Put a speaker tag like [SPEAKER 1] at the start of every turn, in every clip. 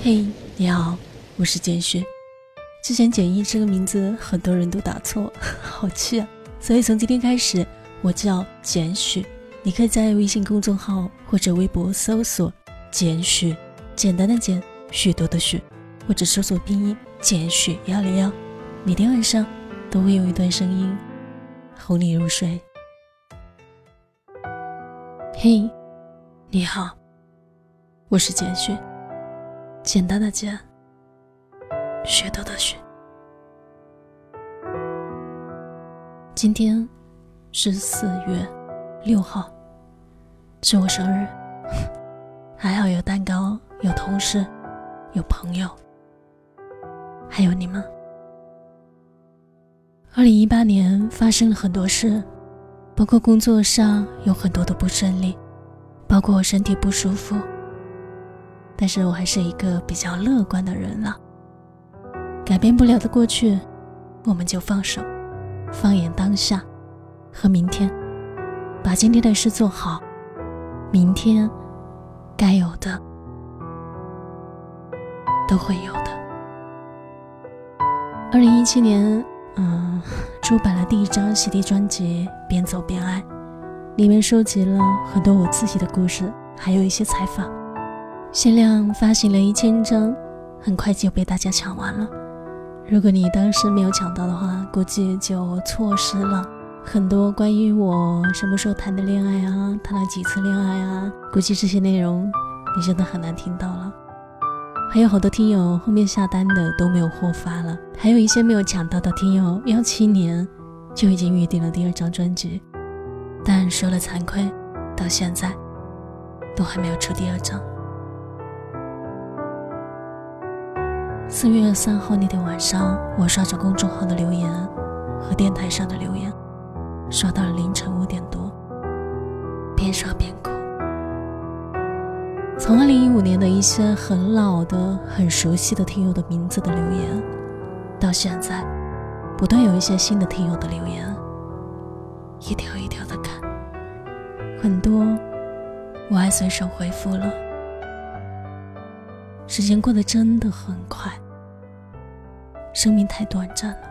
[SPEAKER 1] 嘿，你好，我是简雪。之前简易这个名字很多人都打错，好气啊！所以从今天开始，我叫简雪。你可以在微信公众号或者微博搜索“简雪”，简单的简，许多的许，或者搜索拼音“简雪幺零幺”。每天晚上都会有一段声音哄你入睡。嘿，你好，我是简雪。简单的简，学到的学。今天是四月六号，是我生日，还好有蛋糕，有同事，有朋友，还有你们。二零一八年发生了很多事，包括工作上有很多的不顺利，包括我身体不舒服。但是我还是一个比较乐观的人了。改变不了的过去，我们就放手，放眼当下和明天，把今天的事做好，明天该有的都会有的。二零一七年，嗯，出版了第一张 CD 专辑《边走边爱》，里面收集了很多我自己的故事，还有一些采访。限量发行了一千张，很快就被大家抢完了。如果你当时没有抢到的话，估计就错失了很多关于我什么时候谈的恋爱啊，谈了几次恋爱啊，估计这些内容你真的很难听到了。还有好多听友后面下单的都没有货发了，还有一些没有抢到的听友，幺七年就已经预定了第二张专辑，但说了惭愧，到现在都还没有出第二张。四月三号那天晚上，我刷着公众号的留言和电台上的留言，刷到了凌晨五点多，边刷边哭。从二零一五年的一些很老的、很熟悉的听友的名字的留言，到现在不断有一些新的听友的留言，一条一条的看，很多我还随手回复了。时间过得真的很快，生命太短暂了。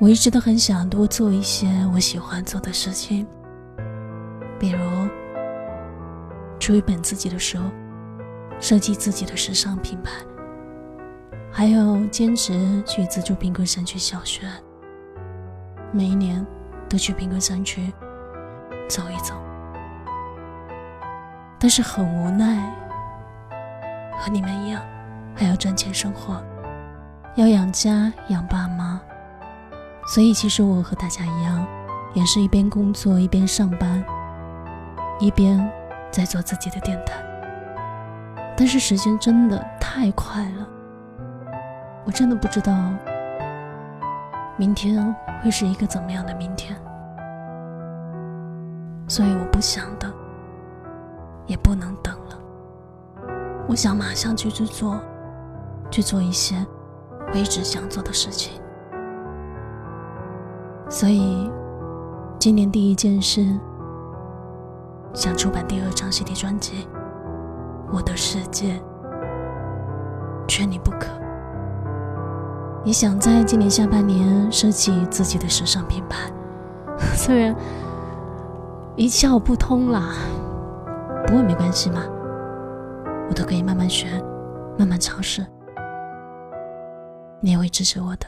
[SPEAKER 1] 我一直都很想多做一些我喜欢做的事情，比如出一本自己的书，设计自己的时尚品牌，还有坚持去资助贫困山区小学，每一年都去贫困山区走一走。但是很无奈。和你们一样，还要赚钱生活，要养家养爸妈，所以其实我和大家一样，也是一边工作一边上班，一边在做自己的电台。但是时间真的太快了，我真的不知道明天会是一个怎么样的明天，所以我不想等，也不能等了。我想马上去去做，去做一些我一直想做的事情。所以，今年第一件事，想出版第二张 CD 专辑，《我的世界缺你不可》。也想在今年下半年设计自己的时尚品牌，虽然一窍不通啦，不过没关系嘛。我都可以慢慢学，慢慢尝试。你也会支持我的，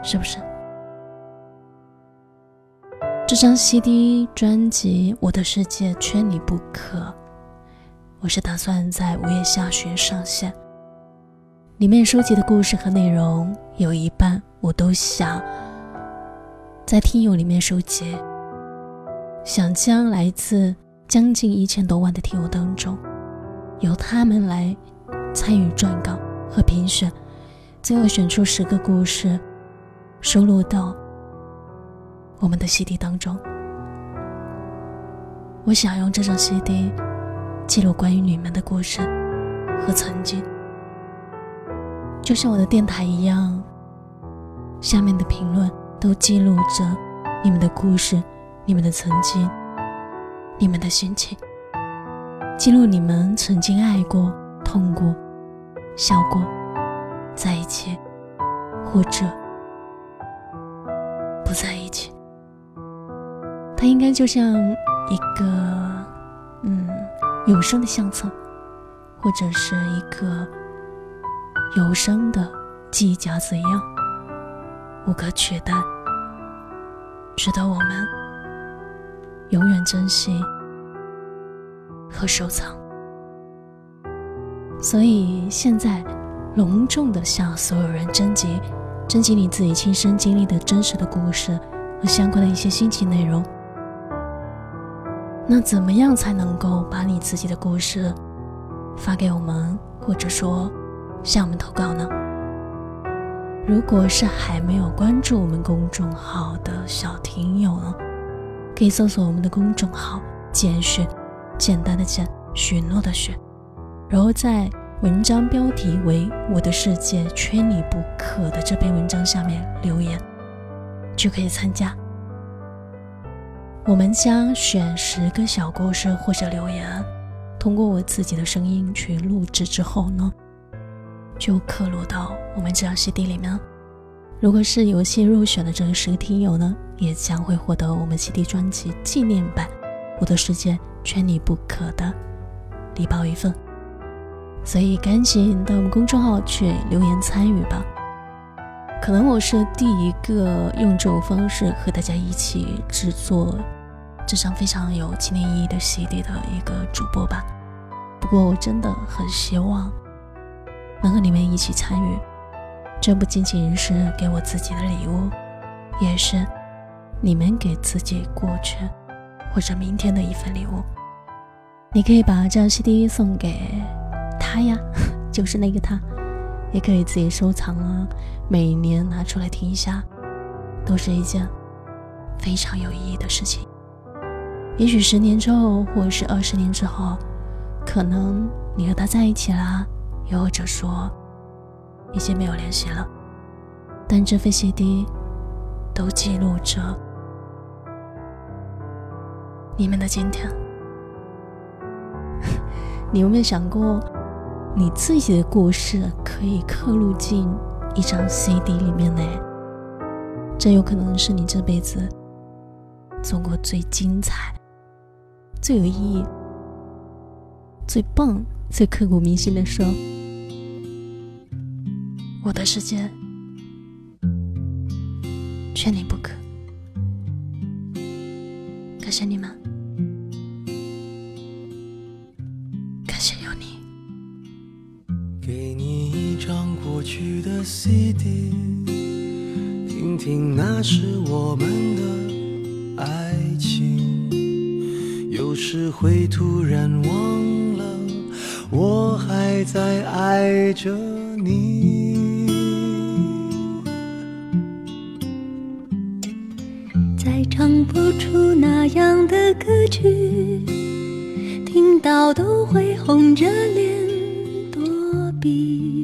[SPEAKER 1] 是不是？这张 CD 专辑《我的世界缺你不可》，我是打算在五月下旬上线。里面收集的故事和内容有一半，我都想在听友里面收集，想将来自将近一千多万的听友当中。由他们来参与撰稿和评选，最后选出十个故事，收录到我们的 CD 当中。我想用这张 CD 记录关于你们的故事和曾经，就像我的电台一样，下面的评论都记录着你们的故事、你们的曾经、你们的心情。记录你们曾经爱过、痛过、笑过、在一起，或者不在一起。它应该就像一个嗯有声的相册，或者是一个有声的记忆夹子一样，无可取代，值得我们永远珍惜和收藏。所以现在，隆重的向所有人征集，征集你自己亲身经历的真实的故事和相关的一些心情内容。那怎么样才能够把你自己的故事发给我们，或者说向我们投稿呢？如果是还没有关注我们公众号的小听友呢，可以搜索我们的公众号“简讯”，简单的简，许诺的许，然后在文章标题为“我的世界缺你不可”的这篇文章下面留言，就可以参加。我们将选十个小故事或者留言，通过我自己的声音去录制之后呢，就刻录到我们这张 CD 里面。如果是游戏入选的这十个听友呢，也将会获得我们 CD 专辑纪念版《我的世界缺你不可》的礼包一份。所以赶紧到我们公众号去留言参与吧。可能我是第一个用这种方式和大家一起制作这张非常有纪念意义的 CD 的一个主播吧。不过我真的很希望能和你们一起参与，这不仅仅是给我自己的礼物，也是你们给自己过去或者明天的一份礼物。你可以把这张 CD 送给他呀，就是那个他。也可以自己收藏啊，每年拿出来听一下，都是一件非常有意义的事情。也许十年之后，或者是二十年之后，可能你和他在一起啦，又或者说已经没有联系了，但这份 CD 都记录着你们的今天。你有没有想过？你自己的故事可以刻录进一张 CD 里面呢，这有可能是你这辈子做过最精彩、最有意义、最棒、最刻骨铭心的事。我的世界，缺你不可。感谢你们。
[SPEAKER 2] 去的 CD，听听那时我们的爱情。有时会突然忘了，我还在爱着你。
[SPEAKER 3] 再唱不出那样的歌曲，听到都会红着脸躲避。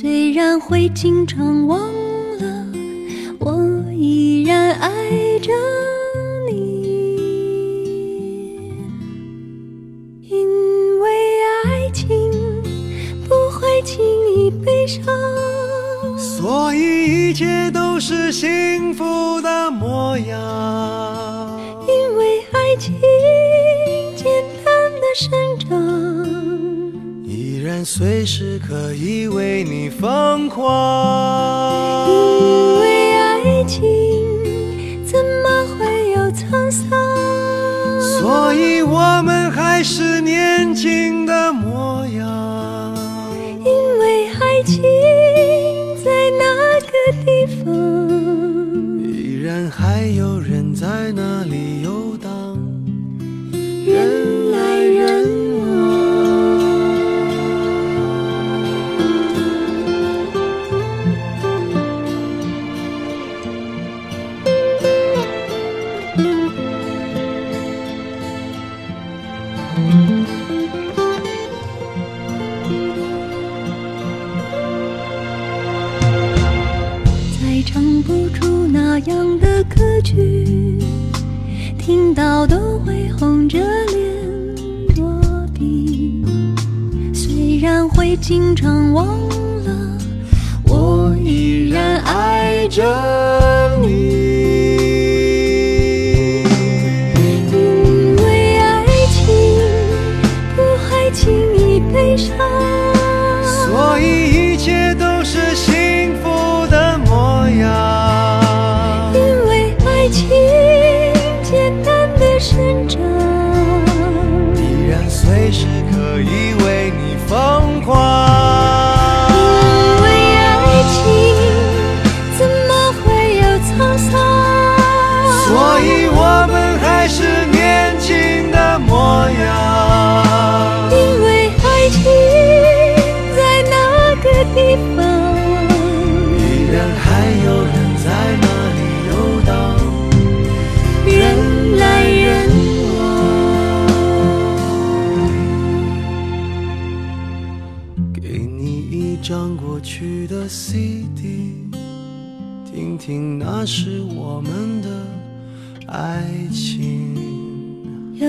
[SPEAKER 3] 虽然会经常忘了，我依然爱着
[SPEAKER 2] 随时可以为你疯狂，
[SPEAKER 3] 因为爱情怎么会有沧桑？
[SPEAKER 2] 所以我们还是年轻的模样。
[SPEAKER 3] 因为爱情在那个地方，
[SPEAKER 2] 依然还有人在那里游荡。
[SPEAKER 3] 不出那样的歌曲听到都会红着脸躲避虽然会经常忘了我依然爱着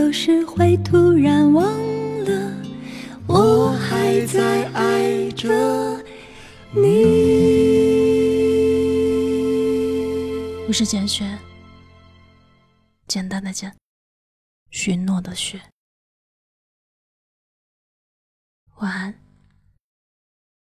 [SPEAKER 3] 有时会突然忘了，我还在爱着你。
[SPEAKER 1] 我是简雪，简单的简，许诺的许。晚安。